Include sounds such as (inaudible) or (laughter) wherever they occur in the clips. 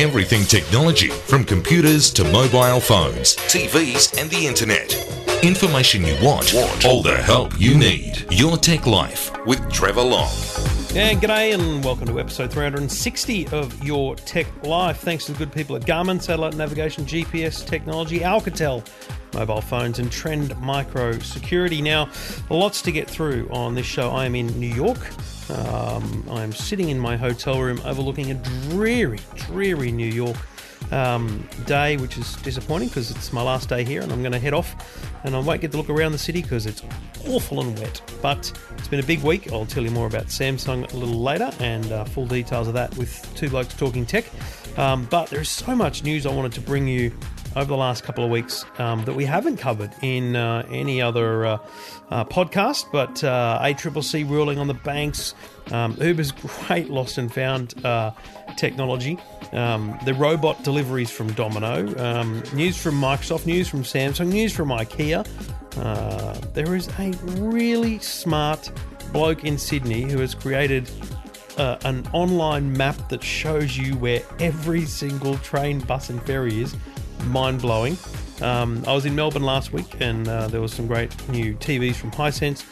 Everything technology, from computers to mobile phones, TVs, and the internet. Information you want, all the help you need. Your Tech Life with Trevor Long. And g'day and welcome to episode 360 of Your Tech Life. Thanks to the good people at Garmin, Satellite Navigation, GPS Technology, Alcatel, mobile phones, and Trend Micro Security. Now, lots to get through on this show. I am in New York. Um, I'm sitting in my hotel room overlooking a dreary, dreary New York um, day, which is disappointing because it's my last day here and I'm going to head off and I won't get to look around the city because it's awful and wet. But it's been a big week. I'll tell you more about Samsung a little later and uh, full details of that with two blokes talking tech. Um, but there's so much news I wanted to bring you over the last couple of weeks um, that we haven't covered in uh, any other uh, uh, podcast. But uh, ACCC ruling on the banks, um, Uber's (laughs) great lost and found uh, technology, um, the robot deliveries from Domino, um, news from Microsoft, news from Samsung, news from IKEA. Uh, there is a really smart bloke in Sydney who has created uh, an online map that shows you where every single train, bus, and ferry is mind blowing. Um, I was in Melbourne last week and uh, there was some great new TVs from Hisense.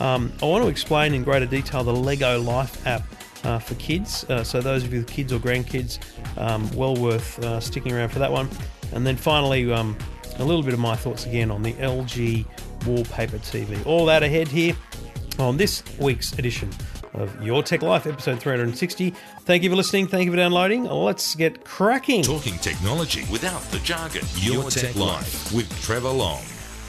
Um, I want to explain in greater detail the Lego Life app uh, for kids. Uh, so, those of you with kids or grandkids, um, well worth uh, sticking around for that one. And then finally, um, a little bit of my thoughts again on the LG Wallpaper TV. All that ahead here on this week's edition of Your Tech Life, episode 360. Thank you for listening. Thank you for downloading. Let's get cracking. Talking technology without the jargon. Your, Your Tech, Tech Life with Trevor Long.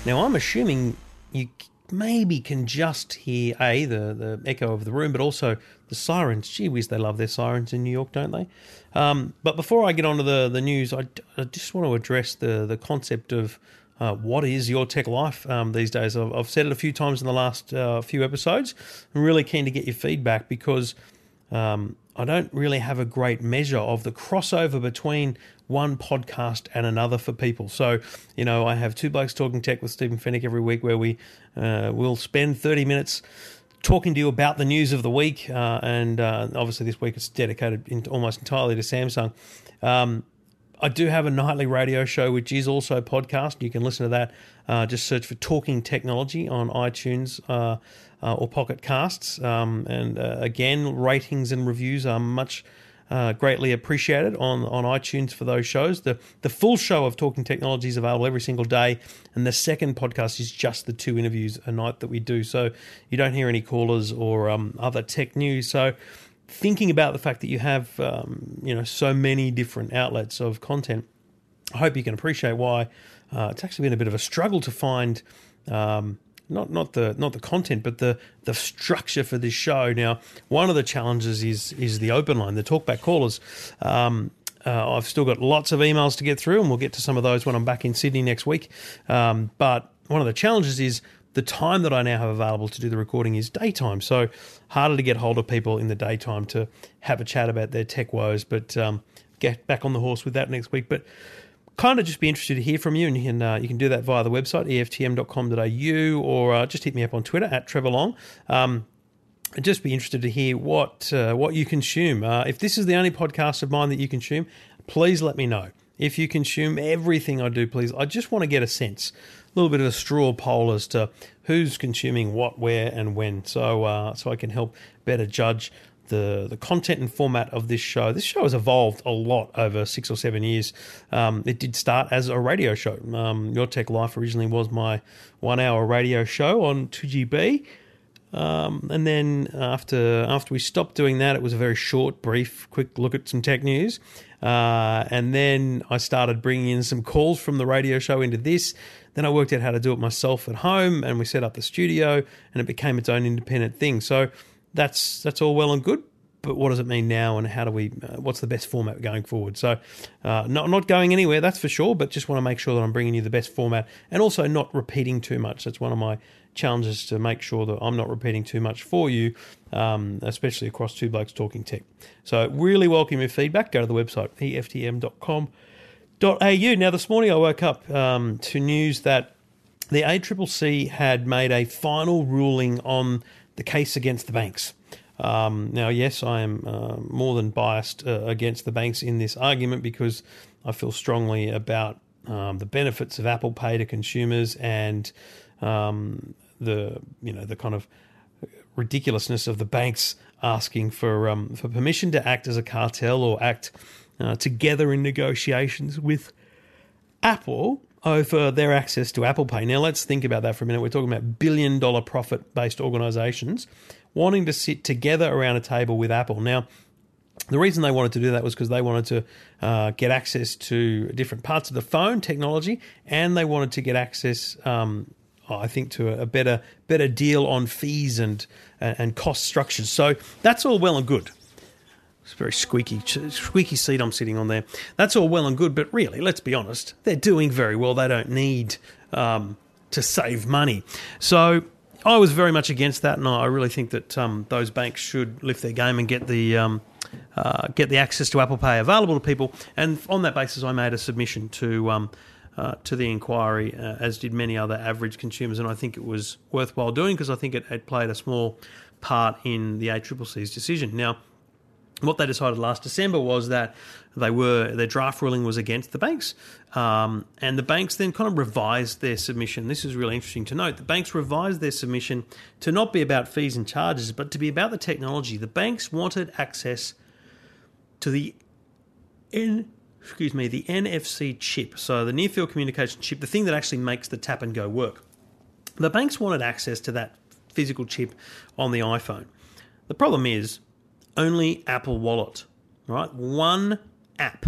Now, I'm assuming you maybe can just hear A, the, the echo of the room, but also the sirens. Gee whiz, they love their sirens in New York, don't they? Um, but before I get on to the, the news, I, I just want to address the, the concept of uh, what is your tech life um, these days. I've, I've, said it a few times in the last uh, few episodes. I'm really keen to get your feedback because um, I don't really have a great measure of the crossover between one podcast and another for people. So, you know, I have two blokes talking tech with Stephen Fenech every week where we uh, will spend 30 minutes talking to you about the news of the week. Uh, and uh, obviously, this week it's dedicated almost entirely to Samsung. Um, I do have a nightly radio show, which is also a podcast. You can listen to that. Uh, just search for Talking Technology on iTunes uh, uh, or Pocket Casts. Um, and uh, again, ratings and reviews are much uh, greatly appreciated on, on iTunes for those shows. The the full show of Talking Technology is available every single day, and the second podcast is just the two interviews a night that we do. So you don't hear any callers or um, other tech news. So thinking about the fact that you have um, you know so many different outlets of content, I hope you can appreciate why uh, it's actually been a bit of a struggle to find. Um, not not the not the content, but the the structure for this show. Now, one of the challenges is is the open line, the talkback callers. Um, uh, I've still got lots of emails to get through, and we'll get to some of those when I'm back in Sydney next week. Um, but one of the challenges is the time that I now have available to do the recording is daytime. So harder to get hold of people in the daytime to have a chat about their tech woes. But um, get back on the horse with that next week. But kind of just be interested to hear from you, and you can uh, you can do that via the website eftm.com.au or uh, just hit me up on Twitter at Trevor Long. Um, I'd just be interested to hear what uh, what you consume. Uh, if this is the only podcast of mine that you consume, please let me know. If you consume everything I do, please. I just want to get a sense little bit of a straw poll as to who's consuming what, where, and when, so uh, so I can help better judge the the content and format of this show. This show has evolved a lot over six or seven years. Um, it did start as a radio show. Um, Your Tech Life originally was my one hour radio show on 2GB. Um, and then after after we stopped doing that, it was a very short, brief, quick look at some tech news. Uh, and then I started bringing in some calls from the radio show into this. Then I worked out how to do it myself at home, and we set up the studio, and it became its own independent thing. So that's that's all well and good. But what does it mean now, and how do we? Uh, what's the best format going forward? So, uh, not not going anywhere, that's for sure. But just want to make sure that I'm bringing you the best format, and also not repeating too much. That's one of my challenges to make sure that I'm not repeating too much for you, um, especially across two blokes talking tech. So, really welcome your feedback. Go to the website eftm.com au. Now, this morning I woke up um, to news that the ACCC had made a final ruling on the case against the banks. Um, now, yes, I am uh, more than biased uh, against the banks in this argument because I feel strongly about um, the benefits of Apple Pay to consumers and um, the you know the kind of ridiculousness of the banks asking for um, for permission to act as a cartel or act uh, together in negotiations with Apple over their access to Apple Pay. Now, let's think about that for a minute. We're talking about billion dollar profit based organizations wanting to sit together around a table with Apple. Now, the reason they wanted to do that was because they wanted to uh, get access to different parts of the phone technology, and they wanted to get access, um, I think, to a better better deal on fees and and cost structures. So that's all well and good. It's a very squeaky, squeaky seat I'm sitting on there. That's all well and good, but really, let's be honest, they're doing very well. They don't need um, to save money. So I was very much against that, and I really think that um, those banks should lift their game and get the um, uh, get the access to Apple Pay available to people. And on that basis, I made a submission to. Um, uh, to the inquiry, uh, as did many other average consumers, and I think it was worthwhile doing because I think it, played a small part in the ACCC's decision. Now, what they decided last December was that they were their draft ruling was against the banks, um, and the banks then kind of revised their submission. This is really interesting to note. The banks revised their submission to not be about fees and charges, but to be about the technology. The banks wanted access to the N, excuse me, the NFC chip, so the near field communication chip, the thing that actually makes the tap and go work. The banks wanted access to that physical chip on the iPhone. The problem is only Apple Wallet, right? One app.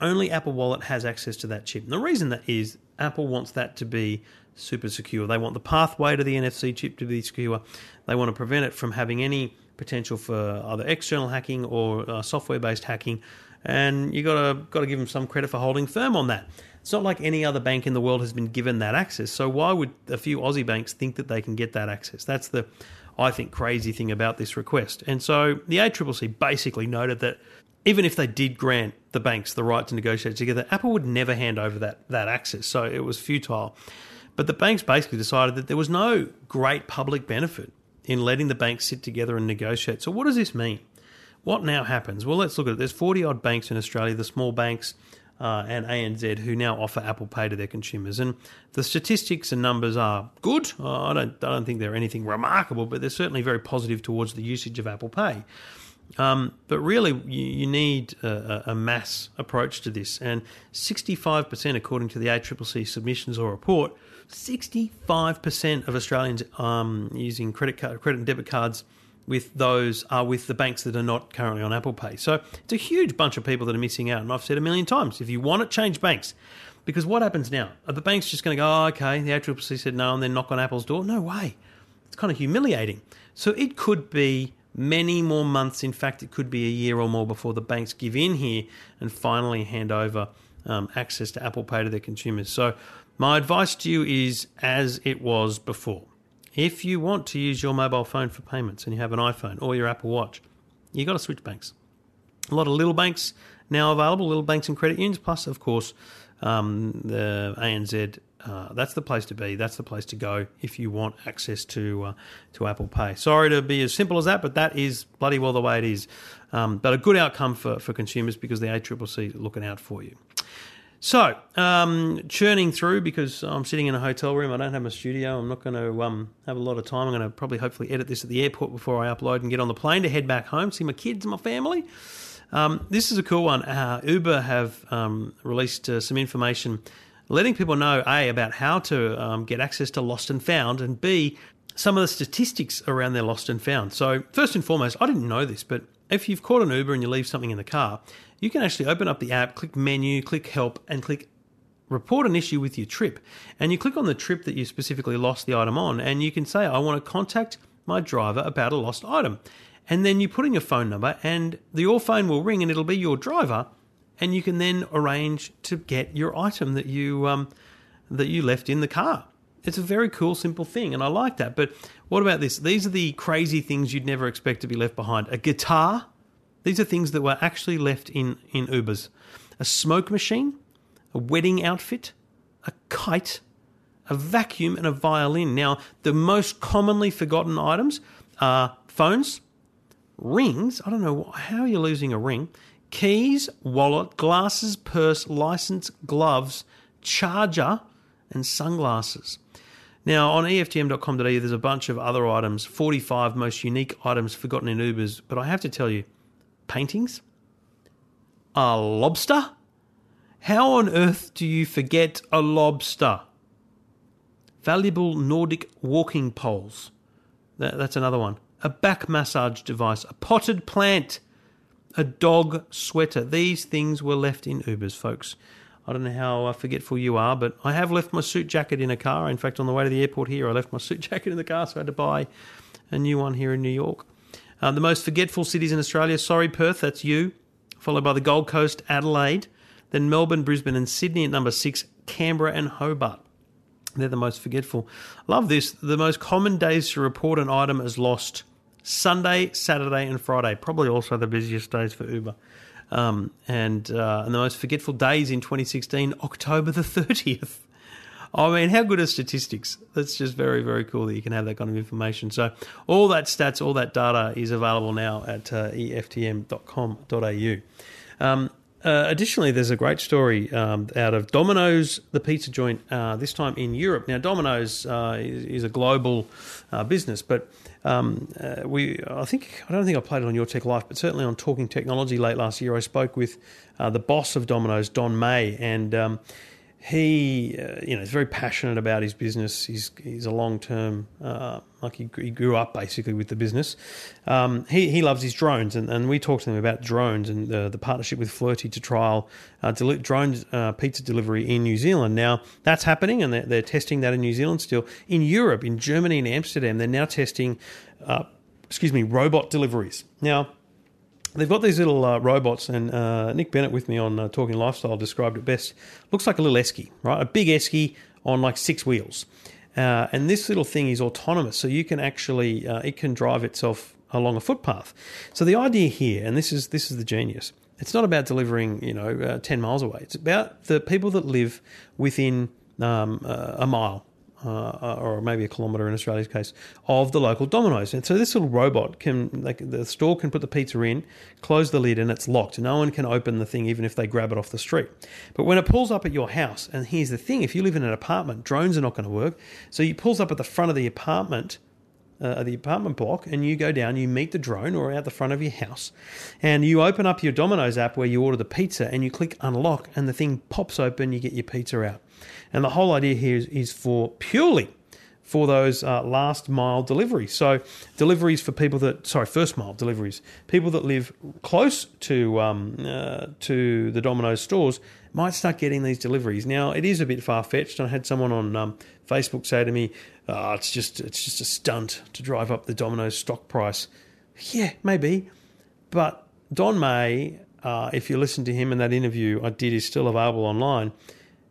Only Apple Wallet has access to that chip. And the reason that is Apple wants that to be super secure. They want the pathway to the NFC chip to be secure. They want to prevent it from having any potential for either external hacking or uh, software-based hacking. And you got to got to give them some credit for holding firm on that. It's not like any other bank in the world has been given that access. So why would a few Aussie banks think that they can get that access? That's the I think, crazy thing about this request. And so the ACCC basically noted that even if they did grant the banks the right to negotiate together, Apple would never hand over that, that access. So it was futile. But the banks basically decided that there was no great public benefit in letting the banks sit together and negotiate. So what does this mean? What now happens? Well, let's look at it. There's 40 odd banks in Australia, the small banks uh, and ANZ who now offer Apple Pay to their consumers. And the statistics and numbers are good. Uh, I don't I don't think they're anything remarkable, but they're certainly very positive towards the usage of Apple Pay. Um, but really, you, you need a, a, mass approach to this. And 65%, according to the ACCC submissions or report, 65% of Australians um, using credit card, credit and debit cards with those are with the banks that are not currently on Apple Pay. So it's a huge bunch of people that are missing out. And I've said a million times, if you want it, change banks. Because what happens now? Are the banks just going to go, oh, okay, the ACCC said no, and then knock on Apple's door? No way. It's kind of humiliating. So it could be many more months. In fact, it could be a year or more before the banks give in here and finally hand over um, access to Apple Pay to their consumers. So my advice to you is as it was before. If you want to use your mobile phone for payments and you have an iPhone or your Apple Watch, you've got to switch banks. A lot of little banks now available, little banks and credit unions, plus, of course, um, the ANZ. Uh, that's the place to be. That's the place to go if you want access to uh, to Apple Pay. Sorry to be as simple as that, but that is bloody well the way it is. Um, but a good outcome for, for consumers because the ACCC is looking out for you. So, um, churning through because I'm sitting in a hotel room. I don't have a studio. I'm not going to um, have a lot of time. I'm going to probably hopefully edit this at the airport before I upload and get on the plane to head back home, see my kids and my family. Um, this is a cool one. Uh, Uber have um, released uh, some information letting people know A, about how to um, get access to Lost and Found, and B, some of the statistics around their Lost and Found. So, first and foremost, I didn't know this, but if you've caught an Uber and you leave something in the car, you can actually open up the app, click menu, click help, and click report an issue with your trip. And you click on the trip that you specifically lost the item on, and you can say, I want to contact my driver about a lost item. And then you put in your phone number, and the, your phone will ring, and it'll be your driver, and you can then arrange to get your item that you um, that you left in the car. It's a very cool, simple thing, and I like that. But what about this? These are the crazy things you'd never expect to be left behind. A guitar these are things that were actually left in, in Ubers a smoke machine, a wedding outfit, a kite, a vacuum, and a violin. Now, the most commonly forgotten items are phones, rings. I don't know how you're losing a ring. Keys, wallet, glasses, purse, license, gloves, charger, and sunglasses. Now, on EFTM.com.au, there's a bunch of other items 45 most unique items forgotten in Ubers. But I have to tell you, paintings? A lobster? How on earth do you forget a lobster? Valuable Nordic walking poles. That, that's another one. A back massage device. A potted plant. A dog sweater. These things were left in Ubers, folks. I don't know how uh, forgetful you are, but I have left my suit jacket in a car. In fact, on the way to the airport here, I left my (laughs) suit jacket in the car, so I had to buy a new one here in New York. Um, the most forgetful cities in Australia. Sorry, Perth, that's you. Followed by the Gold Coast, Adelaide, then Melbourne, Brisbane, and Sydney at number six, Canberra and Hobart. They're the most forgetful. Love this. The most common days to report an item as lost Sunday, Saturday, and Friday. Probably also the busiest days for Uber. Um, and, uh, and the most forgetful days in 2016, October the 30th. I mean, how good are statistics? That's just very, very cool that you can have that kind of information. So, all that stats, all that data is available now at uh, EFTM.com.au. Um, uh, additionally, there's a great story um, out of Domino's, the pizza joint, uh, this time in Europe. Now, Domino's uh, is, is, a global uh, business, but um, uh, we, I think, I don't think I played it on Your Tech Life, but certainly on Talking Technology late last year, I spoke with the boss of Domino's, Don Meij, and um, he, uh, you know, is very passionate about his business. He's he's a long term, uh, like he, he, grew up basically with the business. Um, he he loves his drones, and, and we talked to him about drones and the, the partnership with Flirtey to trial uh, deli- drone uh, pizza delivery in New Zealand. Now that's happening, and they're, they're, testing that in New Zealand still. In Europe, in Germany and Amsterdam, they're now testing, uh, excuse me, robot deliveries. Now They've got these little uh, robots, and uh, Nick Bennett with me on uh, Talking Lifestyle described it best. Looks like a little esky, right? A big esky on like six wheels. Uh, and this little thing is autonomous, so you can actually uh, it can drive itself along a footpath. So the idea here, and this is this is the genius. It's not about delivering, you know, uh, ten miles away. It's about the people that live within um, a mile uh, or maybe a kilometre in Australia's case, of the local Domino's. And so this little robot can, like, the store can put the pizza in, close the lid, and it's locked. No one can open the thing even if they grab it off the street. But when it pulls up at your house, and here's the thing: if you live in an apartment, drones are not going to work. So he pulls up at the front of the apartment. Uh, the apartment block, and you go down, you meet the drone or out the front of your house, and you open up your Domino's app where you order the pizza, and you click unlock, and the thing pops open, you get your pizza out. And the whole idea here is, is for purely for those uh, last mile deliveries. So deliveries for people that sorry first mile deliveries, people that live close to um, uh, to the Domino's stores might start getting these deliveries. Now it is a bit far fetched. I had someone on um, Facebook say to me, oh, "It's just it's just a stunt to drive up the Domino's stock price." Yeah, maybe, but Don Meij, uh, if you listen to him in that interview I did, is still available online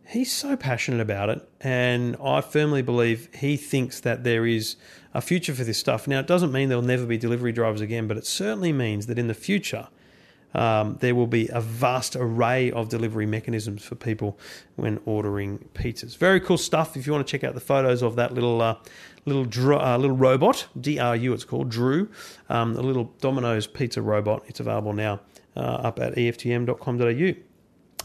he's so passionate about it, and I firmly believe he thinks that there is a future for this stuff. Now, it doesn't mean there'll never be delivery drivers again, but it certainly means that in the future, um, there will be a vast array of delivery mechanisms for people when ordering pizzas. Very cool stuff. If you want to check out the photos of that little uh, little uh, little robot, DRU, it's called Drew, um, little Domino's pizza robot. It's available now uh, up at EFTM.com.au.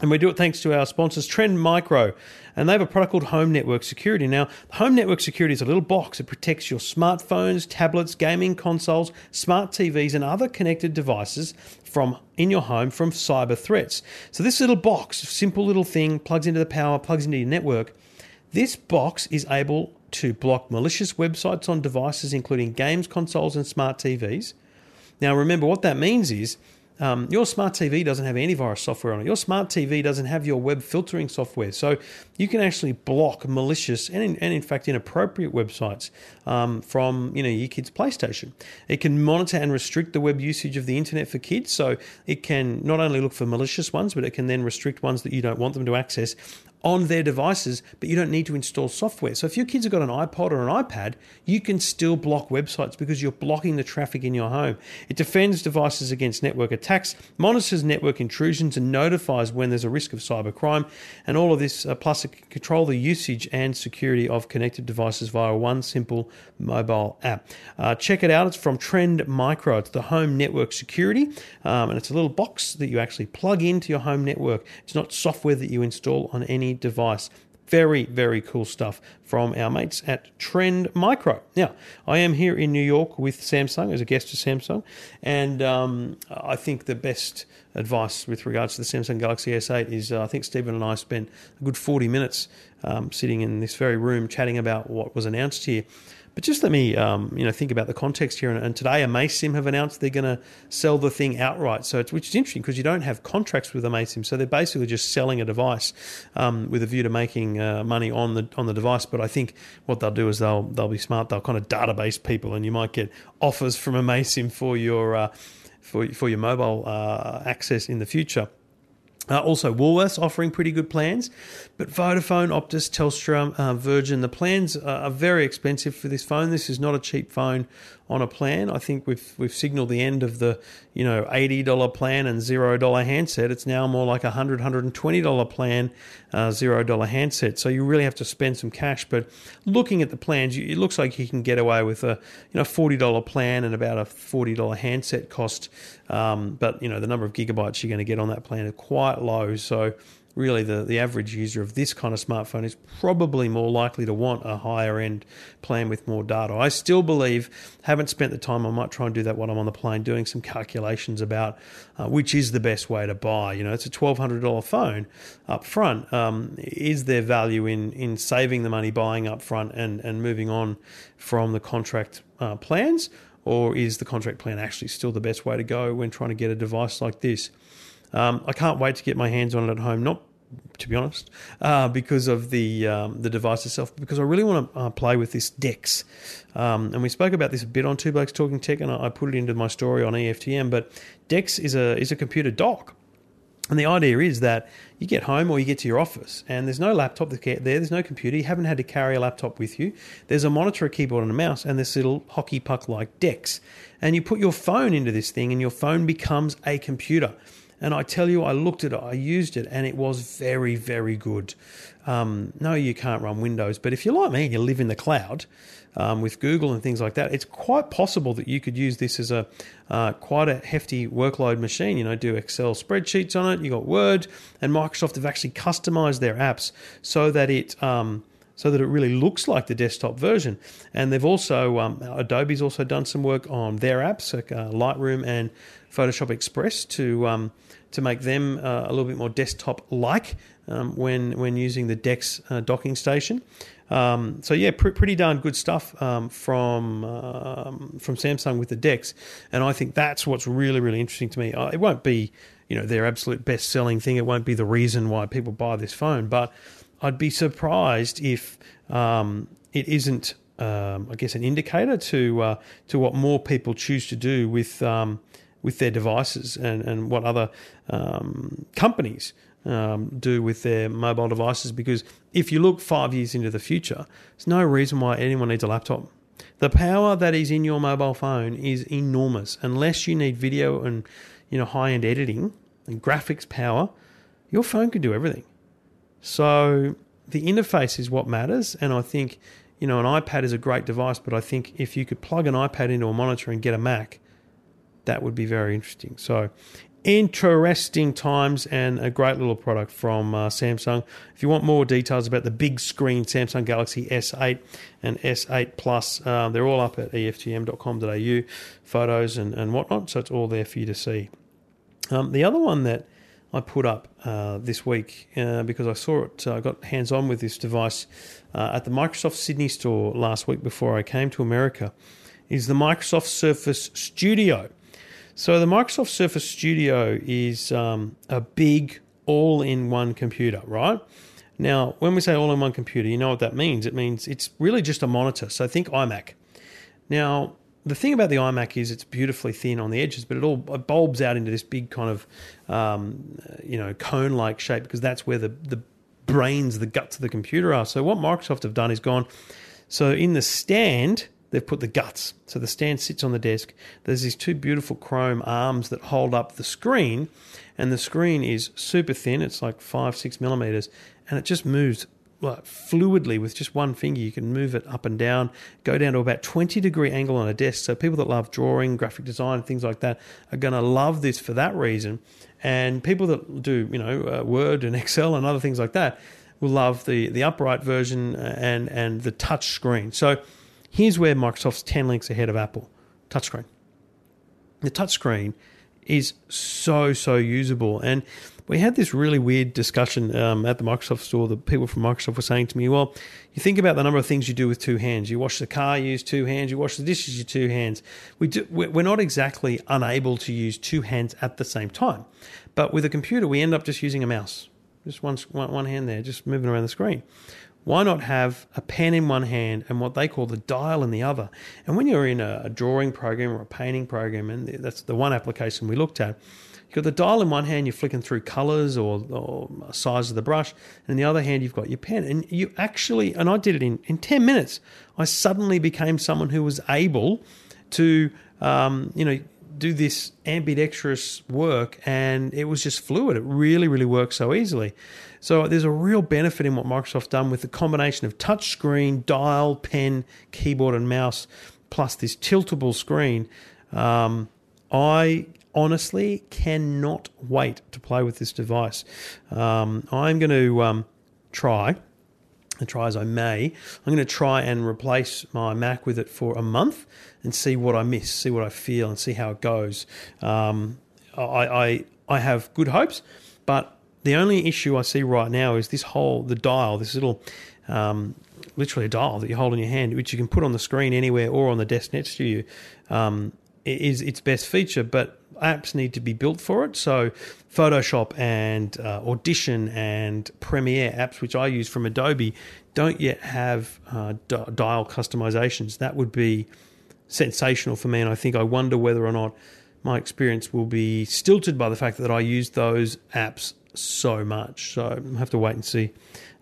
And we do it thanks to our sponsors, Trend Micro. And they have a product called Home Network Security. Now, Home Network Security is a little box. It protects your smartphones, tablets, gaming consoles, smart TVs, and other connected devices from in your home from cyber threats. So this little box, simple little thing, plugs into the power, plugs into your network. This box is able to block malicious websites on devices, including games, consoles, and smart TVs. Now, remember what that means is um, your smart TV doesn't have antivirus software on it. Your smart TV doesn't have your web filtering software. So you can actually block malicious and, in, and in fact, inappropriate websites um, from you know your kid's PlayStation. It can monitor and restrict the web usage of the internet for kids. So it can not only look for malicious ones, but it can then restrict ones that you don't want them to access on their devices, but you don't need to install software. So if your kids have got an iPod or an iPad, you can still block websites because you're blocking the traffic in your home. It defends devices against network attacks, monitors network intrusions, and notifies when there's a risk of cybercrime. And all of this, uh, plus it can control the usage and security of connected devices via one simple mobile app. Uh, check it out. It's from Trend Micro. It's the home network security, um, and it's a little box that you actually plug into your home network. It's not software that you install on any device. Very, very cool stuff from our mates at Trend Micro. Now, I am here in New York with Samsung as a guest of Samsung, and um, I think the best advice with regards to the Samsung Galaxy S8 is uh, I think Stephen and I spent a good 40 minutes um, sitting in this very room chatting about what was announced here. But just let me, um, you know, think about the context here. And, and today, Amaysim have announced they're going to sell the thing outright. So, it's, which is interesting because you don't have contracts with Amaysim, so they're basically just selling a device um, with a view to making uh, money on the on the device. But I think what they'll do is they'll they'll be smart. They'll kind of database people, and you might get offers from Amaysim for your uh, for for your mobile uh, access in the future. Uh, also, Woolworths offering pretty good plans, but Vodafone, Optus, Telstra, uh, Virgin, the plans are very expensive for this phone. This is not a cheap phone on a plan. I think we've we've signaled the end of the you know eighty dollar plan and zero dollar handset. It's now more like a hundred hundred and twenty dollar plan, uh, zero dollar handset. So you really have to spend some cash. But looking at the plans, it looks like you can get away with a you know forty dollar plan and about a forty dollar handset cost. Um, but you know the number of gigabytes you're going to get on that plan are quite low. So really the, the average user of this kind of smartphone is probably more likely to want a higher end plan with more data. I still believe, haven't spent the time, I might try and do that while I'm on the plane, doing some calculations about uh, which is the best way to buy. You know, it's a $1,200 phone up front. Um, is there value in, in saving the money, buying up front, and, and moving on from the contract uh, plans? Or is the contract plan actually still the best way to go when trying to get a device like this? Um, I can't wait to get my hands on it at home. Not to be honest, uh, because of the um, the device itself. Because I really want to uh, play with this Dex, um, and we spoke about this a bit on Two Blokes Talking Tech, and I, I put it into my story on EFTM. But Dex is a is a computer dock. And the idea is that you get home or you get to your office and there's no laptop there, there's no computer, you haven't had to carry a laptop with you. There's a monitor, a keyboard, and a mouse, and this little hockey puck like Dex. And you put your phone into this thing, and your phone becomes a computer. And I tell you, I looked at it, I used it, and it was very, very good. Um, no, you can't run Windows, but if you're like me and you live in the cloud um, with Google and things like that, it's quite possible that you could use this as a uh, quite a hefty workload machine. You know, do Excel spreadsheets on it. You got Word, and Microsoft have actually customized their apps so that it. Um, so that it really looks like the desktop version. And they've also, um, Adobe's also done some work on their apps, like uh, Lightroom and Photoshop Express, to um, to make them uh, a little bit more desktop like um, when when using the Dex uh, docking station. Um, so yeah, pr- pretty darn good stuff um, from um, from Samsung with the Dex, and I think that's what's really really interesting to me. Uh, it won't be you know their absolute best selling thing. It won't be the reason why people buy this phone, but I'd be surprised if um, it isn't. Um, I guess an indicator to uh, to what more people choose to do with um, with their devices and, and what other um, companies um, do with their mobile devices. Because if you look five years into the future, there's no reason why anyone needs a laptop. The power that is in your mobile phone is enormous. Unless you need video and you know high end editing and graphics power, your phone can do everything. So the interface is what matters, and I think you know an iPad is a great device, but I think if you could plug an iPad into a monitor and get a Mac, that would be very interesting. So, interesting times and a great little product from uh, Samsung. If you want more details about the big screen Samsung Galaxy S8 and S8 Plus, uh, they're all up at eftm.com.au, photos and, and whatnot. So it's all there for you to see. Um, the other one that I put up uh, this week uh, because I saw it, I got hands on with this device uh, at the Microsoft Sydney store last week before I came to America, is the Microsoft Surface Studio. So the Microsoft Surface Studio is um, a big all-in-one computer, right? Now, when we say all-in-one computer, you know what that means. It means it's really just a monitor. So think iMac. Now, the thing about the iMac is it's beautifully thin on the edges, but it all it bulbs out into this big kind of, um, you know, cone-like shape because that's where the the brains, the guts of the computer are. So what Microsoft have done is gone. So in the stand, they've put the guts. So the stand sits on the desk. There's these two beautiful chrome arms that hold up the screen, and the screen is super thin. It's like five, six millimeters, and it just moves like fluidly with just one finger. You can move it up and down, go down to about 20 degree angle on a desk. So people that love drawing, graphic design, things like that are going to love this for that reason. And people that do, you know, uh, Word and (laughs) Excel and other things like that will love the the upright version and and the touch screen. So here's where Microsoft's 10 links ahead of Apple. Touchscreen. The touchscreen is so so usable and we had this really weird discussion um, at the Microsoft store. The people from Microsoft were saying to me, "Well, you think about the number of things you do with two hands. You wash the car, you use two hands. You wash the dishes, you two hands. We do, we're not exactly unable to use two hands at the same time, but with a computer, we end up just using a mouse, just one one hand there, just moving around the screen. Why not have a pen in one hand and what they call the dial in the other? And when you're in a, drawing program or a painting program, and that's the one application we looked at You've got the dial in one hand, you're flicking through colours or, or size of the brush, and in the other hand, you've got your pen. And you actually, and I did it in, in 10 minutes, I suddenly became someone who was able to, um, you know, do this ambidextrous work, and it was just fluid. It really, really works so easily. So there's a real benefit in what Microsoft done with the combination of touch screen, dial, pen, keyboard, and mouse, plus this tiltable screen. Um, I honestly cannot wait to play with this device. Um, I'm going to um, try, and try as I may, I'm going to try and replace my Mac with it for a month and see what I miss, see what I feel, and see how it goes. Um, I, I, I have good hopes, but the only issue I see right now is this whole the dial, this little um, literally a dial that you hold in your hand, which you can put on the screen anywhere or on the desk next to you, um, is its best feature. But apps need to be built for it. So, Photoshop and uh, Audition and Premiere apps, which I use from Adobe, don't yet have uh, dial customizations. That would be sensational for me. And I think I wonder whether or not my experience will be stilted by the fact that I use those apps so much. So, I'll have to wait and see.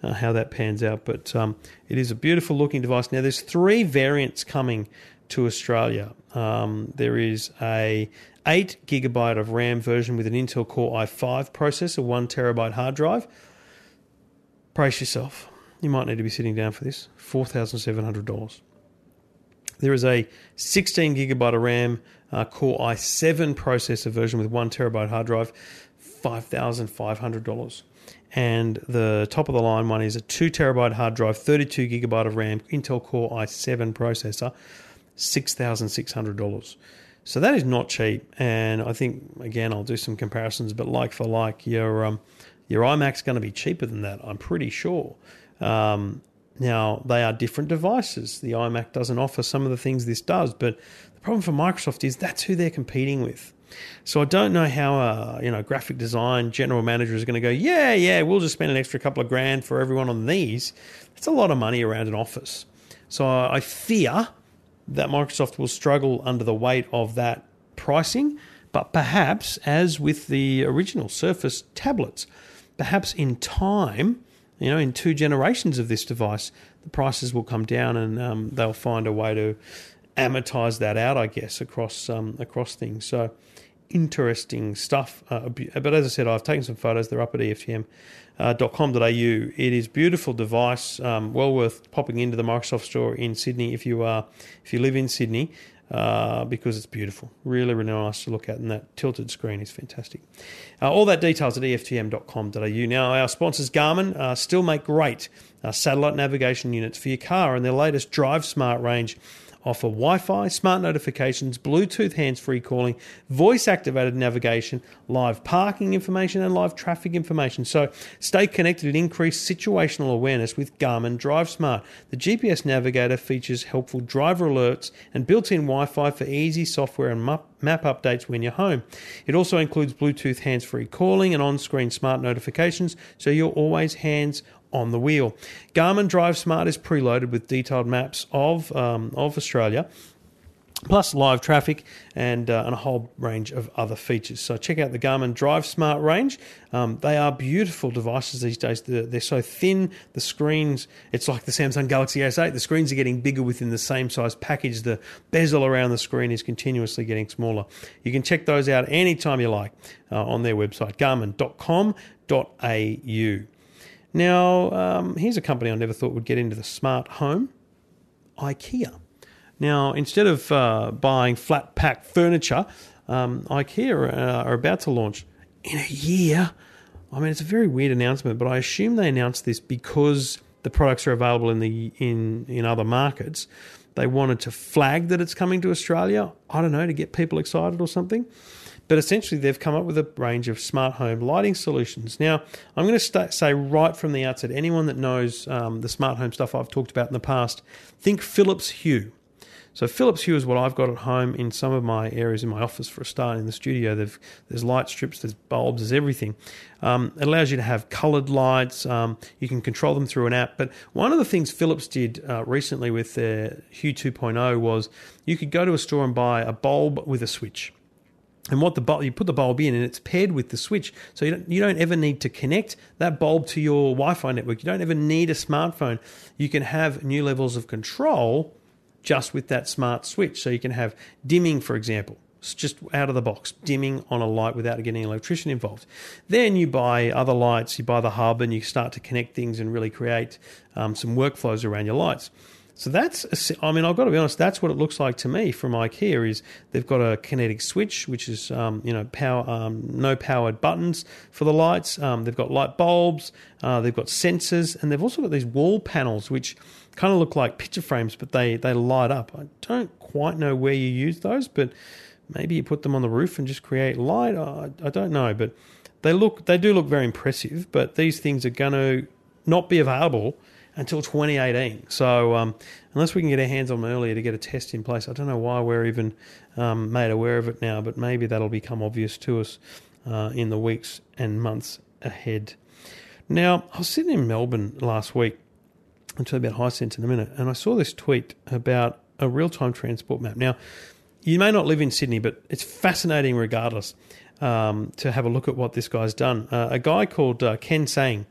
Uh, how that pans out, but um, it is a beautiful looking device. Now, there's three variants coming to Australia. Um, there is a 8 gigabyte of RAM version with an Intel Core i5 processor, 1 terabyte hard drive. Brace yourself. You might need to be sitting down for this. $4,700. There is a 16 gigabyte of RAM uh, Core i7 processor version with 1 terabyte hard drive, $5,500. And the top of the line one is a 2 terabyte hard drive, 32 gigabyte of RAM, Intel Core i7 processor, $6,600. So that is not cheap. And I think, again, I'll do some comparisons, but like for like, your, um, your iMac's going to be cheaper than that, I'm pretty sure. Um, now, they are different devices. The iMac doesn't offer some of the things this does, but the problem for Microsoft is that's who they're competing with. So I don't know how a you know graphic design general manager is going to go. Yeah, yeah, we'll just spend an extra couple of grand for everyone on these. It's a lot of money around an office. So I fear that Microsoft will struggle under the weight of that pricing. But perhaps, as with the original Surface tablets, perhaps in time, you know, in two generations of this device, the prices will come down and um, they'll find a way to amortize that out, I guess, across um, across things. So interesting stuff. Uh, but as I said, I've taken some photos. They're up at EFTM.com.au. uh. It is beautiful device, um, well worth popping into the Microsoft store in Sydney if you are if you live in Sydney. Uh, because it's beautiful, really, really nice to look at, and that tilted screen is fantastic. Uh, all that details at EFTM.com.au. Now, our sponsors Garmin uh, still make great uh, satellite navigation units for your car, and their latest Drive Smart range offer Wi Fi, smart notifications, Bluetooth hands free calling, voice activated navigation, live parking information, and live traffic information. So stay connected and increase situational awareness with Garmin Drive Smart. The GPS navigator features helpful driver alerts and built in Wi Fi for easy software and map updates when you're home. It also includes Bluetooth hands free calling and on screen smart notifications, so you're always hands on the wheel. Garmin Drive Smart is preloaded with detailed maps of, um, of Australia plus live traffic and, uh, and a whole range of other features. So check out the Garmin Drive Smart range. Um, they are beautiful devices these days. They're, so thin, the screens, it's like the Samsung Galaxy S8. The screens are getting bigger within the same size package. The bezel around the screen is continuously getting smaller. You can check those out anytime you like uh, on their website, garmin.com.au. Now, um, here's a company I never thought would get into the smart home IKEA. Now, instead of uh, buying flat pack furniture, um, IKEA uh, are about to launch in a year. I mean, it's a very weird announcement, but I assume they announced this because the products are available in the in in other markets. They wanted to flag that it's coming to Australia. I don't know to get people excited or something. But essentially, they've come up with a range of smart home lighting solutions. Now, I'm going to start, say right from the outset anyone that knows um, the smart home stuff I've talked about in the past, think Philips Hue. So Philips Hue is what I've got at home in some of my areas in my office for a start. In the studio, there's light strips, there's bulbs, there's everything. Um, it allows you to have coloured lights. Um, you can control them through an app. But one of the things Philips did uh, recently with their Hue 2.0 was you could go to a store and buy a bulb with a switch. And what the bulb, you put the bulb in, and it's paired with the switch, so you don't, you don't ever need to connect that bulb to your Wi-Fi network. You don't ever need a smartphone. You can have new levels of control just with that smart switch. So you can have dimming, for example. It's just out of the box, dimming on a light without getting an electrician involved. Then you buy other lights, you buy the hub, and you start to connect things and really create um, some workflows around your lights. So that's, I mean, I've got to be honest, that's what it looks like to me from IKEA is they've got a kinetic switch, which is, um, you know, power, um, no powered buttons for the lights. Um, they've got light bulbs, uh, they've got sensors, and they've also got these wall panels, which kind of look like picture frames, but they, they light up. I don't quite know where you use those, but maybe you put them on the roof and just create light. I, I don't know, but they look they do look very impressive. But these things are going to not be available until 2018. So um, unless we can get our hands on them earlier to get a test in place, I don't know why we're even um, made aware of it now. But maybe that'll become obvious to us uh, in the weeks and months ahead. Now, I was sitting in Melbourne last week I'll tell you about Hisense in a minute. And I saw this tweet about a real time transport map. Now, you may not live in Sydney, but it's fascinating regardless um, to have a look at what this guy's done. Uh, a guy called uh, Ken Sang,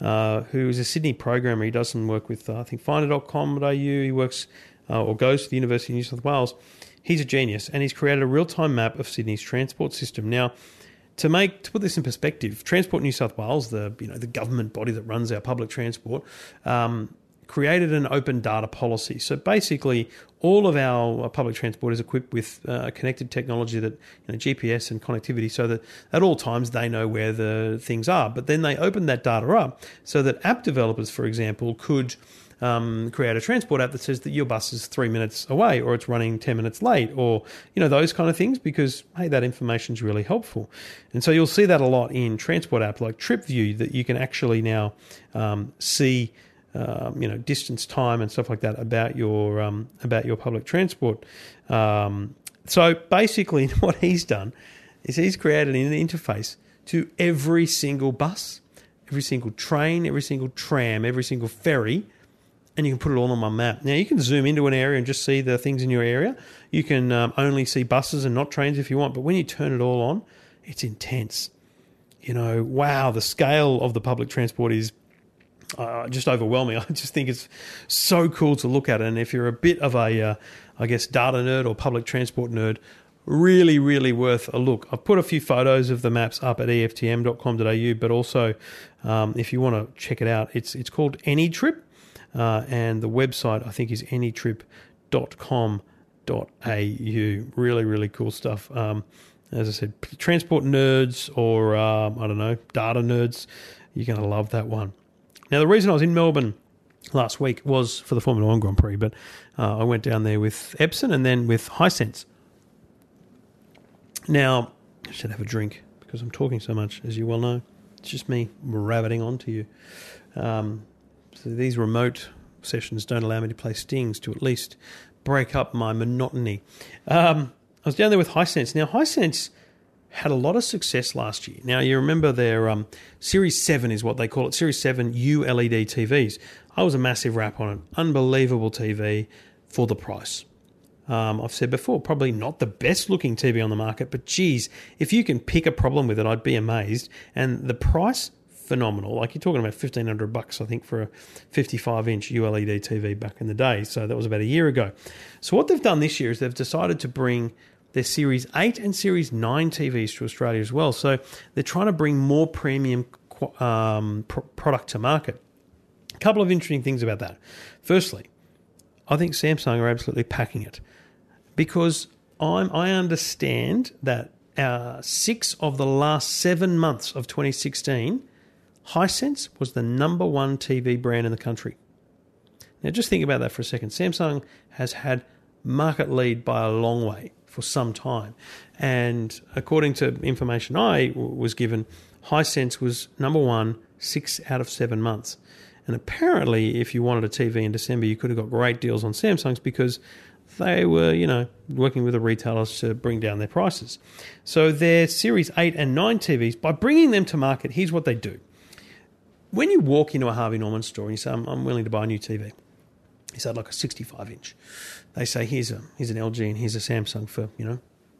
uh, who is a Sydney programmer, he does some work with, uh, I think, finder.com.au. He works uh, or goes to the University of New South Wales. He's a genius and he's created a real time map of Sydney's transport system. Now, to make to put this in perspective, Transport New South Wales, the you know the government body that runs our public transport, um, created an open data policy. So basically, all of our public transport is equipped with uh, connected technology that you know, GPS and connectivity, so that at all times they know where the things are. But then they opened that data up so that app developers, for example, could um, create a transport app that says that your bus is three minutes away or it's running 10 minutes late or, you know, those kind of things because, hey, that information is really helpful. And so you'll see that a lot in transport apps like TripView that you can actually now um, see um, you know distance, time, and stuff like that about your um, about your public transport. Um, so basically, (laughs) what he's done is he's created an interface to every single bus, every single train, every single tram, every single ferry, and you can put it all on one map. Now you can zoom into an area and just see the things in your area. You can um, only see buses and not trains if you want, but when you turn it all on, it's intense. You know, wow, the scale of the public transport is uh, just overwhelming. (laughs) I just think it's so cool to look at. it. And if you're a bit of a, uh, I guess, data nerd or public transport nerd, really, really worth a look. I've put a few photos of the maps up at eftm.com.au, but also um, if you want to check it out, it's it's called AnyTrip, uh, and the website I think is anytrip.com.au. Really, really cool stuff. Um, as I said, transport nerds or um, I don't know, data nerds, you're going to love that one. Now, the reason I was in Melbourne last week was for the Formula One Grand Prix, but uh, I went down there with Epson and then with Hisense. Now, I should have a drink because I'm talking so much, as you well know. It's just me rabbiting on to you. Um, so these remote sessions don't allow me to play stings to at least break up my monotony. Um, I was down there with Hisense. Now, Hisense had a lot of success last year. Now, you remember their um, Series 7 is what they call it Series 7 ULED TVs. I was a massive wrap on it. Unbelievable TV for the price. Um, I've said before, probably not the best looking TV on the market, but geez, if you can pick a problem with it, I'd be amazed. And the price, phenomenal. Like you're talking about fifteen hundred bucks, I think, for a fifty-five inch ULED TV back in the day. So that was about a year ago. So what they've done this year is they've decided to bring their Series 8 and Series 9 TVs to Australia as well. So they're trying to bring more premium um, pr- product to market. A couple of interesting things about that. Firstly, I think Samsung are absolutely packing it because I'm, I understand that uh, six of the last seven months of 2016, Hisense was the number one TV brand in the country. Now, just think about that for a second. Samsung has had market lead by a long way for some time. And according to information I w- was given, Hisense was number one six out of seven months. And apparently, if you wanted a TV in December, you could have got great deals on Samsung's because they were, you know, working with the retailers to bring down their prices. So their Series 8 and 9 TVs, by bringing them to market, here's what they do. When you walk into a Harvey Norman store and you say, I'm, I'm willing to buy a new TV, he said like a 65 inch. They say here's a here's an LG and here's a Samsung for you know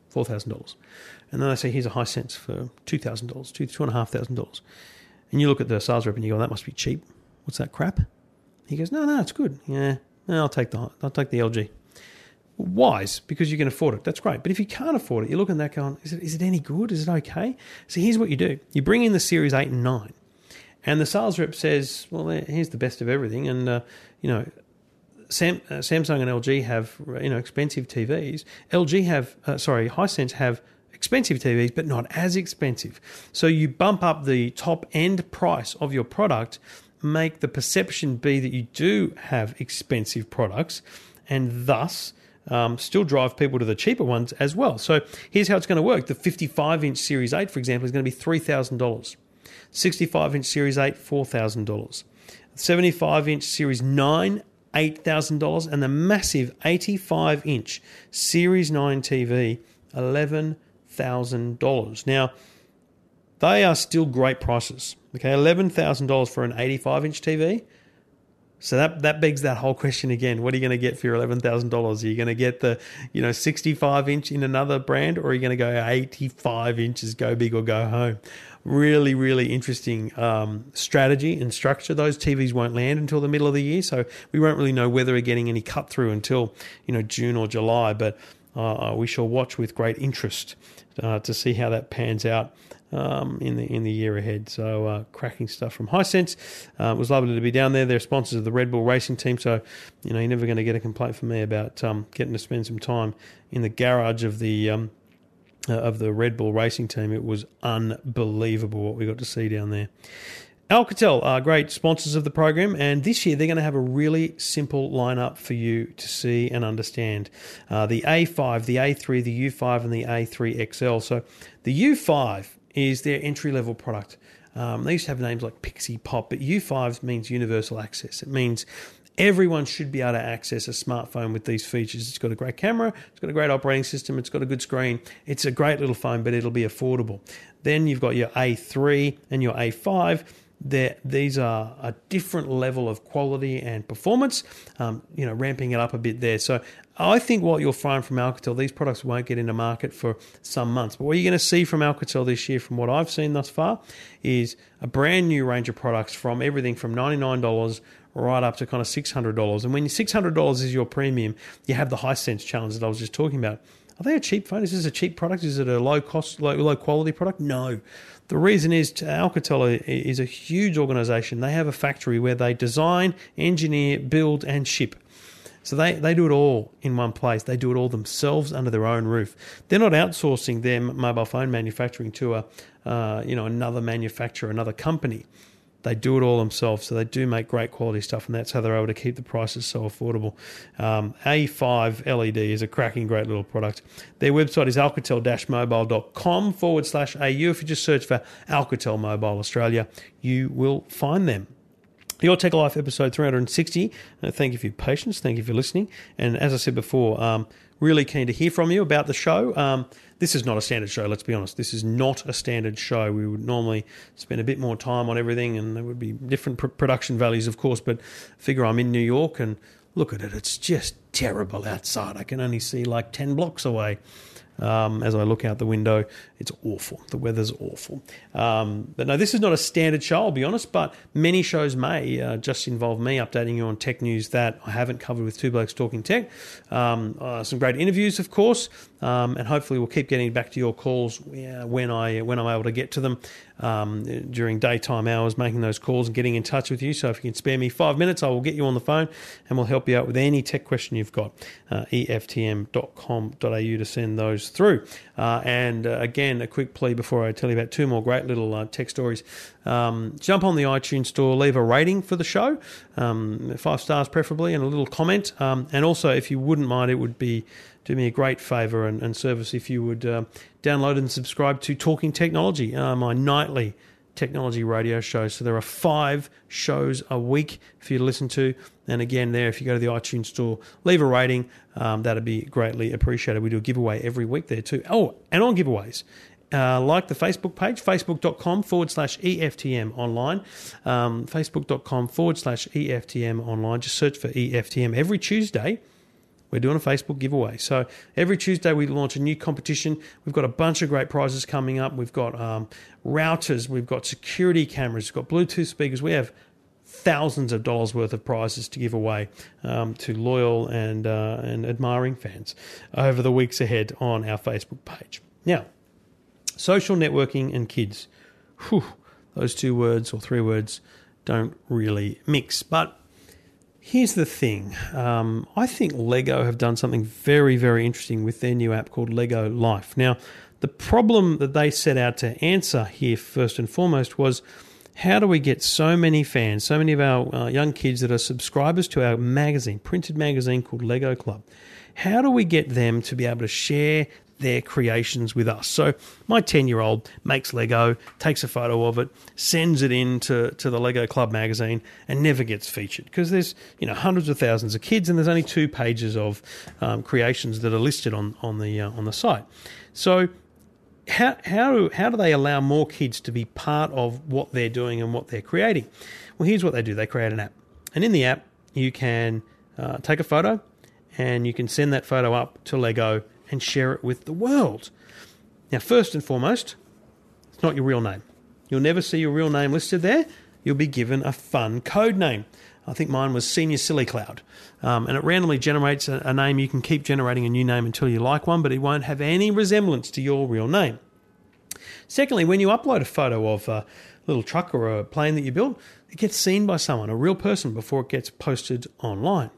four thousand dollars, and then they say here's a Hisense for two thousand dollars, two two and you look at the sales rep and you go that must be cheap. What's that crap? He goes no no it's good yeah I'll take the I'll take the LG. Wise because you can afford it. That's great. But if you can't afford it, you're looking at that going, is it, is it any good? Is it okay? So here's what you do: you bring in the Series Eight and Nine, and the sales rep says, well, here's the best of everything, and uh, you know Sam, uh, Samsung and LG have you know expensive TVs. LG have uh, sorry, Hisense have expensive TVs, but not as expensive. So you bump up the top end price of your product, make the perception be that you do have expensive products, and thus. Um, still drive people to the cheaper ones as well. So here's how it's going to work. The 55 inch Series 8, for example, is going to be $3,000. 65 inch Series 8, $4,000. 75 inch Series 9, $8,000 and the massive 85 inch Series 9 TV, $11,000. Now, they are still great prices. Okay, $11,000 for an 85 inch TV. So that, that begs that whole question again. What are you going to get for your $11,000? Are you going to get the, you know, 65 inch in another brand or are you going to go 85 inches, go big or go home? Really, really interesting um, strategy and structure. Those TVs won't land until the middle of the year, so we won't really know whether we're getting any cut through until you know June or July. But uh, we shall watch with great interest uh, to see how that pans out. Um, in the in the year ahead. So uh, cracking stuff from Hisense. Uh, it was lovely to be down there. They're sponsors of the Red Bull Racing Team, so you know you're never going to get a complaint from me about um, getting to spend some time in the garage of the um, uh, of the Red Bull racing team. It was unbelievable what we got to see down there. Alcatel are great sponsors of the program, and this year they're going to have a really simple lineup for you to see and understand. Uh, the A5, the A3, the U5, and the A3 XL. So the U5 is their entry level product. Um, they used to have names like Pixie Pop, but U5 means universal access. It means Everyone should be able to access a smartphone with these features. It's got a great camera, it's got a great operating system, it's got a good screen. It's a great little phone, but it'll be affordable. Then you've got your A3 and your A5. They're, these are a different level of quality and performance, um, you know, ramping it up a bit there. So I think what you'll find from Alcatel, these products won't get into market for some months. But what you're going to see from Alcatel this year, from what I've seen thus far, is a brand new range of products from everything from $99 right up to kind of $600. And when $600 is your premium, you have the Hisense challenge that I was just talking about. Are they a cheap phone? Is this a cheap product? Is it a low cost, low, low quality product? No. The reason is Alcatel is a huge organization. They have a factory where they design, engineer, build, and ship. So they, they do it all in one place. They do it all themselves under their own roof. They're not outsourcing their mobile phone manufacturing to a uh, you know another manufacturer, another company. They do it all themselves, so they do make great quality stuff, and that's how they're able to keep the prices so affordable. Um, A5 LED is a cracking, great little product. Their website is alcatel-mobile.com forward slash AU. If you just search for Alcatel Mobile Australia, you will find them. Your Tech Life episode 360. Uh, thank you for your patience. Thank you for listening. And as I said before, um, really keen to hear from you about the show. Um, this is not a standard show, let's be honest. This is not a standard show. We would normally spend a bit more time on everything, and there would be different pr- production values, of course. But figure I'm in New York and look at it. It's just terrible outside. I can only see like 10 blocks away. Um, as I look out the window, it's awful. The weather's awful. Um, but no, this is not a standard show, I'll be honest, but many shows may uh, just involve me updating you on tech news that I haven't covered with Two Blokes Talking Tech. Um, uh, some great interviews, of course, um, and hopefully we'll keep getting back to your calls when, I, when I'm able to get to them um, during daytime hours, making those calls and getting in touch with you. So if you can spare me five minutes, I will get you on the phone and we'll help you out with any tech question you've got. Uh, EFTM.com.au to send those through. Uh, and uh, again, a quick plea before I tell you about two more great little uh, tech stories. Um, jump on the iTunes store, leave a rating for the show, um, five stars preferably, and a little comment. Um, and also, if you wouldn't mind, it would be do me a great favour and, and service if you would uh, download and subscribe to Talking Technology, uh, my nightly technology radio show. So there are five shows a week for you to listen to. And again, there, if you go to the iTunes store, leave a rating. Um, that'd be greatly appreciated. We do a giveaway every week there too. Oh, and on giveaways. Uh, like the Facebook page, facebook.com forward slash EFTM online. Um, facebook.com forward slash EFTM online. Just search for EFTM every Tuesday we're doing a Facebook giveaway. So every Tuesday we launch a new competition. We've got a bunch of great prizes coming up. We've got um, routers, we've got security cameras, we've got Bluetooth speakers. We have thousands of dollars worth of prizes to give away um, to loyal and uh, and admiring fans over the weeks ahead on our Facebook page. Now, social networking and kids. Whew, those two words or three words don't really mix, but Here's the thing um, I think Lego have done something very, very interesting with their new app called Lego Life. Now, the problem that they set out to answer here, first and foremost, was how do we get so many fans, so many of our uh, young kids that are subscribers to our magazine, printed magazine called Lego Club? How do we get them to be able to share their creations with us. So my 10 year old makes Lego, takes a photo of it, sends it in to, to the Lego Club magazine, and never gets featured because there's you know hundreds of thousands of kids and there's only two pages of um, creations that are listed on, on, the, uh, on the site. So how, how, how do they allow more kids to be part of what they're doing and what they're creating? Well, here's what they do they create an app. And in the app, you can uh, take a photo and you can send that photo up to Lego and share it with the world. Now, first and foremost, it's not your real name. You'll never see your real name listed there. You'll be given a fun code name. I think mine was Senior Silly Cloud. Um, and it randomly generates a, a name. You can keep generating a new name until you like one, but it won't have any resemblance to your real name. Secondly, when you upload a photo of a little truck or a plane that you built, it gets seen by someone, a real person, before it gets posted online.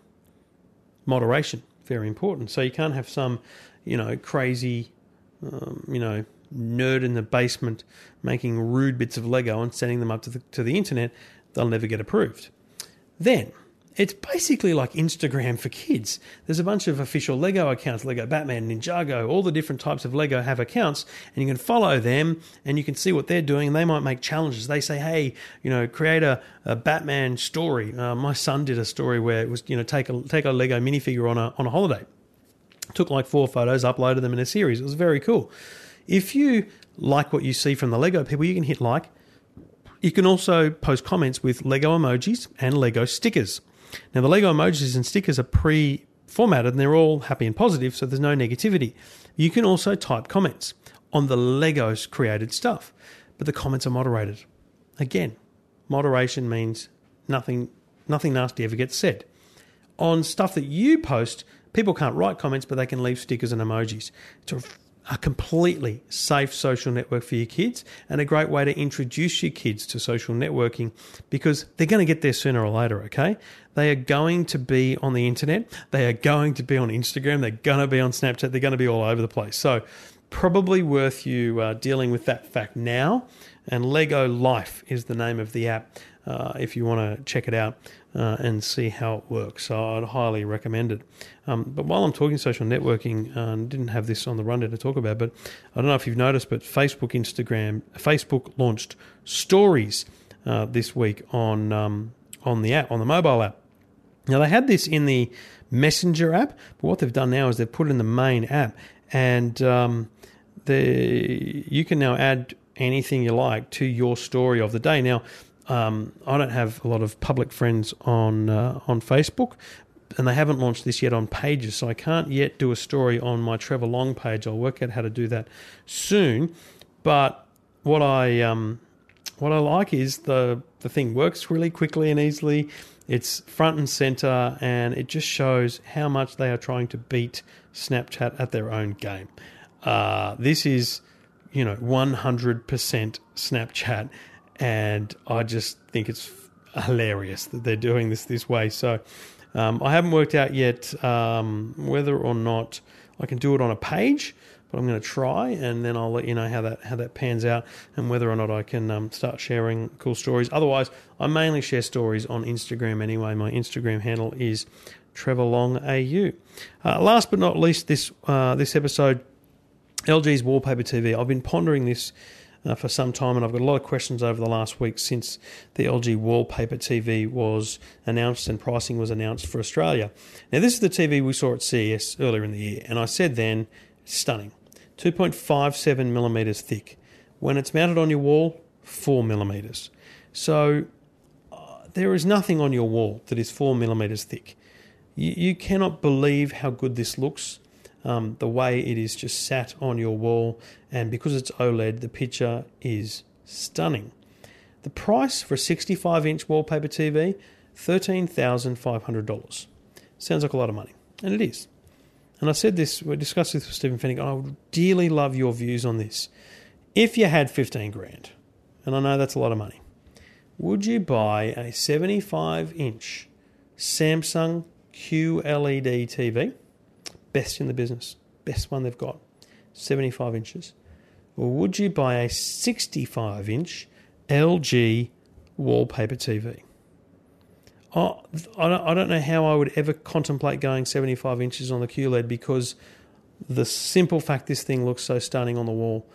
Moderation, very important. So you can't have some you know, crazy, um, you know, nerd in the basement making rude bits of Lego and sending them up to the, to the internet, they'll never get approved. Then, it's basically like Instagram for kids. There's a bunch of official Lego accounts, Lego Batman, Ninjago, all the different types of Lego have accounts, and you can follow them and you can see what they're doing. And they might make challenges. They say, hey, you know, create a, a Batman story. Uh, my son did a story where it was, you know, take a take a Lego minifigure on a on a holiday took like four photos, uploaded them in a series. It was very cool. If you like what you see from the Lego people, you can hit like. You can also post comments with Lego emojis and Lego stickers. Now, the Lego emojis and stickers are pre formatted and they're all happy and positive, so there's no negativity. You can also type comments on the Legos created stuff, but the comments are moderated. Again, moderation means nothing, nothing nasty ever gets said. On stuff that you post, People can't write comments, but they can leave stickers and emojis. It's a, a completely safe social network for your kids and a great way to introduce your kids to social networking because they're going to get there sooner or later, okay? They are going to be on the internet. They are going to be on Instagram. They're going to be on Snapchat. They're going to be all over the place. So, probably worth you uh, dealing with that fact now. And Lego Life is the name of the app uh, if you want to check it out uh, and see how it works. So I'd highly recommend it. Um, but while I'm talking social networking, uh, didn't have this on the rundown to talk about, but I don't know if you've noticed, but Facebook, Instagram, Facebook launched Stories uh, this week on um, on the app, on the mobile app. Now they had this in the Messenger app, but what they've done now is they've put it in the main app, and um, the you can now add anything you like to your story of the day. Now, um, I don't have a lot of public friends on uh, on Facebook, and they haven't launched this yet on pages, so I can't yet do a story on my Trevor Long page. I'll work out how to do that soon. But what I um, what I like is the the thing works really quickly and easily. It's front and center, and it just shows how much they are trying to beat Snapchat at their own game. Uh, this is, you know, 100% Snapchat, and I just think it's hilarious that they're doing this this way. So um, I haven't worked out yet um, whether or not I can do it on a page, but I'm going to try, and then I'll let you know how that how that pans out and whether or not I can um, start sharing cool stories. Otherwise, I mainly share stories on Instagram anyway. My Instagram handle is Trevor Long AU. Uh, last but not least, this uh, this episode, LG's wallpaper TV. I've been pondering this uh, for some time, and I've got a lot of questions over the last week since the LG Wallpaper TV was announced and pricing was announced for Australia. Now, this is the TV we saw at CES earlier in the year, and I said then, stunning. 2.57 millimeters thick. When it's mounted on your wall, 4 millimeters. So uh, there is nothing on your wall that is 4 millimeters thick. You, you cannot believe how good this looks um, the way it is just sat on your wall, and because it's OLED, the picture is stunning. The price for a 65 inch wallpaper TV, $13,500. Sounds like a lot of money, and it is. And I said this, we discussed this with Stephen Fenech, I would dearly love your views on this. If you had 15 grand, and I know that's a lot of money, would you buy a 75 inch Samsung QLED TV? Best in the business, best one they've got, 75 inches? Or would you buy a 65 inch LG wallpaper TV? Oh, I don't know how I would ever contemplate going 75 inches on the QLED because the simple fact this thing looks so stunning on the wall.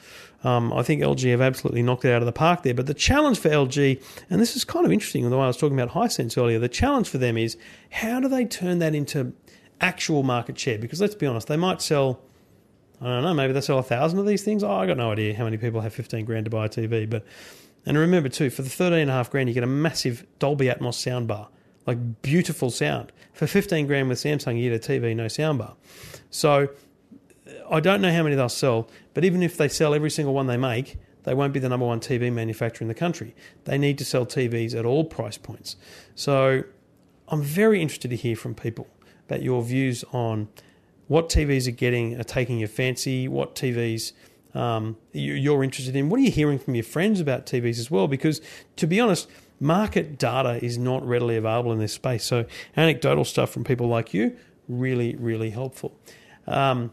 Um, I think LG have absolutely knocked it out of the park there. But the challenge for LG, and this is kind of interesting, the way I was talking about Hisense earlier, the challenge for them is how do they turn that into actual market share. Because let's be honest, they might sell, I don't know, maybe they sell a thousand of these things. Oh, I got no idea how many people have 15 grand to buy a TV. But, and remember too, for the 13 and a half grand, you get a massive Dolby Atmos soundbar, like beautiful sound. For 15 grand with Samsung, you get a TV, no soundbar. So I don't know how many they'll sell, but even if they sell every single one they make, they won't be the number one TV manufacturer in the country. They need to sell TVs at all price points. So I'm very interested to hear from people about your views on what TVs are getting, are taking your fancy, what TVs um, you're interested in. What are you hearing from your friends about TVs as well? Because to be honest, market data is not readily available in this space. So anecdotal stuff from people like you, really, really helpful. Um,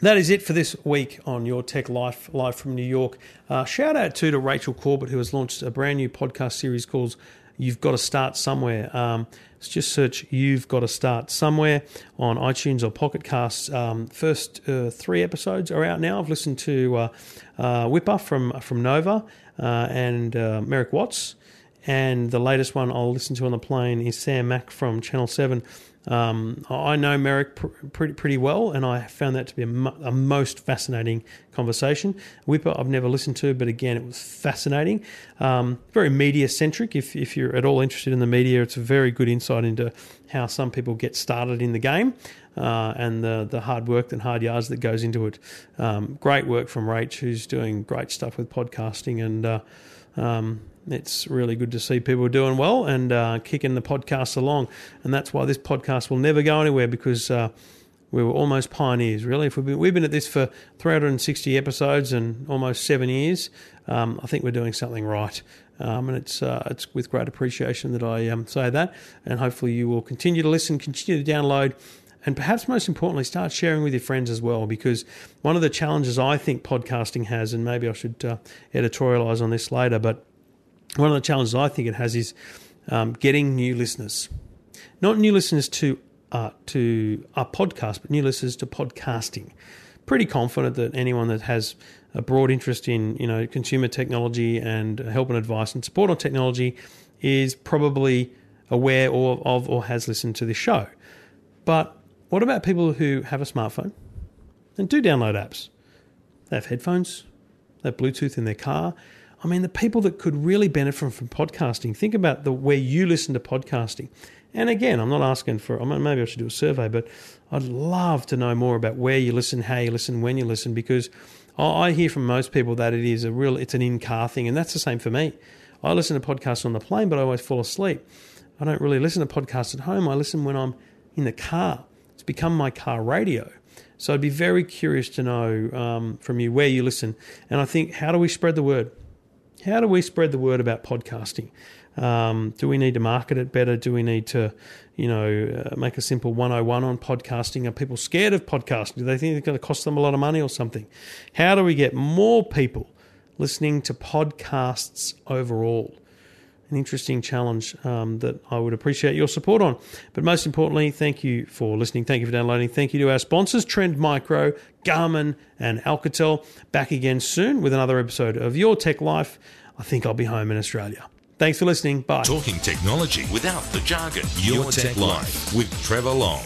that is it for this week on Your Tech Life, live from New York. Uh, shout out too to Rachel Corbett, who has launched a brand new podcast series called You've Got to Start Somewhere. Um, just search You've Got to Start Somewhere on iTunes or Pocket Casts. Um, first uh, three episodes are out now. I've listened to uh, uh, Whipper from, from Nova uh, and uh, Merrick Watts. And the latest one I'll listen to on the plane is Sam Mac from Channel 7 um, I know Merrick pr- pretty pretty well, and I found that to be a, mo- a, most fascinating conversation. Whipper I've never listened to, but again, it was fascinating. Um, very media centric. If if you're at all interested in the media, it's a very good insight into how some people get started in the game. Uh, and the the hard work and hard yards that goes into it. Um, great work from Rach, who's doing great stuff with podcasting, and uh, um, it's really good to see people doing well and uh, kicking the podcast along. And that's why this podcast will never go anywhere because uh, we were almost pioneers, really. If we've been, we've been at this for 360 episodes and almost seven years, um, I think we're doing something right. Um, and it's uh, it's with great appreciation that I um, say that. And hopefully you will continue to listen, continue to download, and perhaps most importantly, start sharing with your friends as well. Because one of the challenges I think podcasting has, and maybe I should uh, editorialize on this later, but one of the challenges I think it has is um, getting new listeners, not new listeners to uh, to our podcast, but new listeners to podcasting. Pretty confident that anyone that has a broad interest in you know consumer technology and help and advice and support on technology is probably aware or, of or has listened to this show. But what about people who have a smartphone and do download apps? They have headphones, they have Bluetooth in their car, I mean, the people that could really benefit from, podcasting, think about the where you listen to podcasting. And again, I'm not asking for, maybe I should do a survey, but I'd love to know more about where you listen, how you listen, when you listen, because I hear from most people that it is a real, it's an in car thing. And that's the same for me. I listen to podcasts on the plane, but I always fall asleep. I don't really listen to podcasts at home. I listen when I'm in the car. It's become my car radio. So I'd be very curious to know um, from you where you listen. And I think, how do we spread the word? How do we spread the word about podcasting? Um, do we need to market it better? Do we need to, you know, uh, make a simple 101 on podcasting? Are people scared of podcasting? Do they think it's going to cost them a lot of money or something? How do we get more people listening to podcasts overall? An interesting challenge um, that I would appreciate your support on. But most importantly, thank you for listening. Thank you for downloading. Thank you to our sponsors, Trend Micro, Garmin, and Alcatel. Back again soon with another episode of Your Tech Life. I think I'll be home in Australia. Thanks for listening. Bye. Talking technology without the jargon. Your, Your Tech, Tech Life with Trevor Long.